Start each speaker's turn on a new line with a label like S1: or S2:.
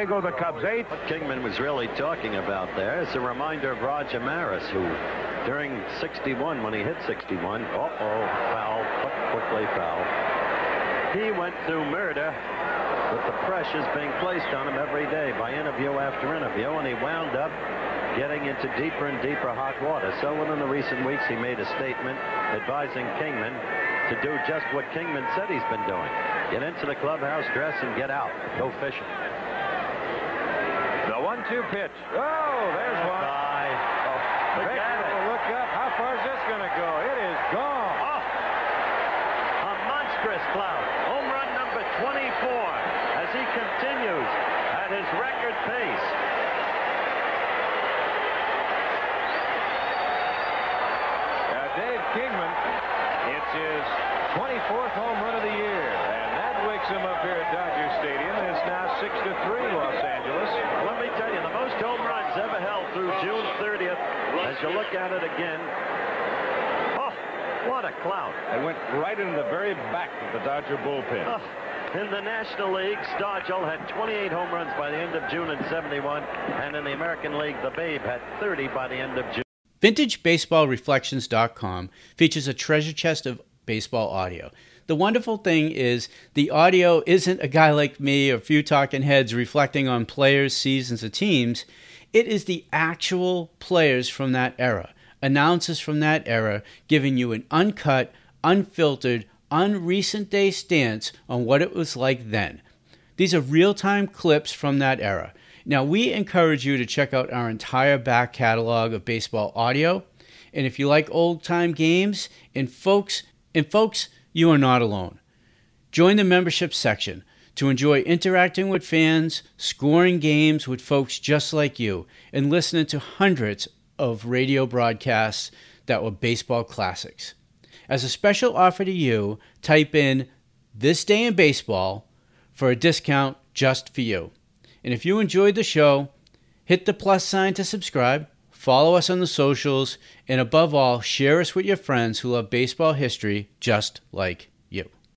S1: go the Cubs eight.
S2: What Kingman was really talking about there is a reminder of Roger Maris, who during 61, when he hit 61, uh-oh, foul, quickly foul. He went through murder with the pressures being placed on him every day by interview after interview, and he wound up getting into deeper and deeper hot water. So within the recent weeks, he made a statement advising Kingman to do just what Kingman said he's been doing. Get into the clubhouse, dress, and get out. Go fishing.
S1: The one-two pitch. Oh, there's one.
S2: Bye. Oh,
S1: look up. How far is this going to go? It is gone.
S2: Oh, a monstrous cloud. Home run number 24 as he continues at his record pace.
S1: Now, Dave Kingman, it's his 24th home run of the year, and that wakes him up here at Dodger Stadium. It's now 6 to 3 Los Angeles.
S2: Let me tell you, the most home runs ever held through June 30th. As you look at it again, oh, what a cloud.
S1: It went right into the very back of the Dodger bullpen.
S2: Oh, in the National League, Stargell had 28 home runs by the end of June in 71, and in the American League, the Babe had 30 by the end of June.
S3: VintageBaseballReflections.com features a treasure chest of baseball audio. The wonderful thing is the audio isn't a guy like me or a few talking heads reflecting on players, seasons, or teams. It is the actual players from that era, announcers from that era, giving you an uncut, unfiltered, unrecent day stance on what it was like then. These are real time clips from that era. Now, we encourage you to check out our entire back catalog of baseball audio. And if you like old time games, and folks, and folks, you are not alone. Join the membership section to enjoy interacting with fans, scoring games with folks just like you, and listening to hundreds of radio broadcasts that were baseball classics. As a special offer to you, type in This Day in Baseball for a discount just for you. And if you enjoyed the show, hit the plus sign to subscribe, follow us on the socials, and above all, share us with your friends who love baseball history just like you.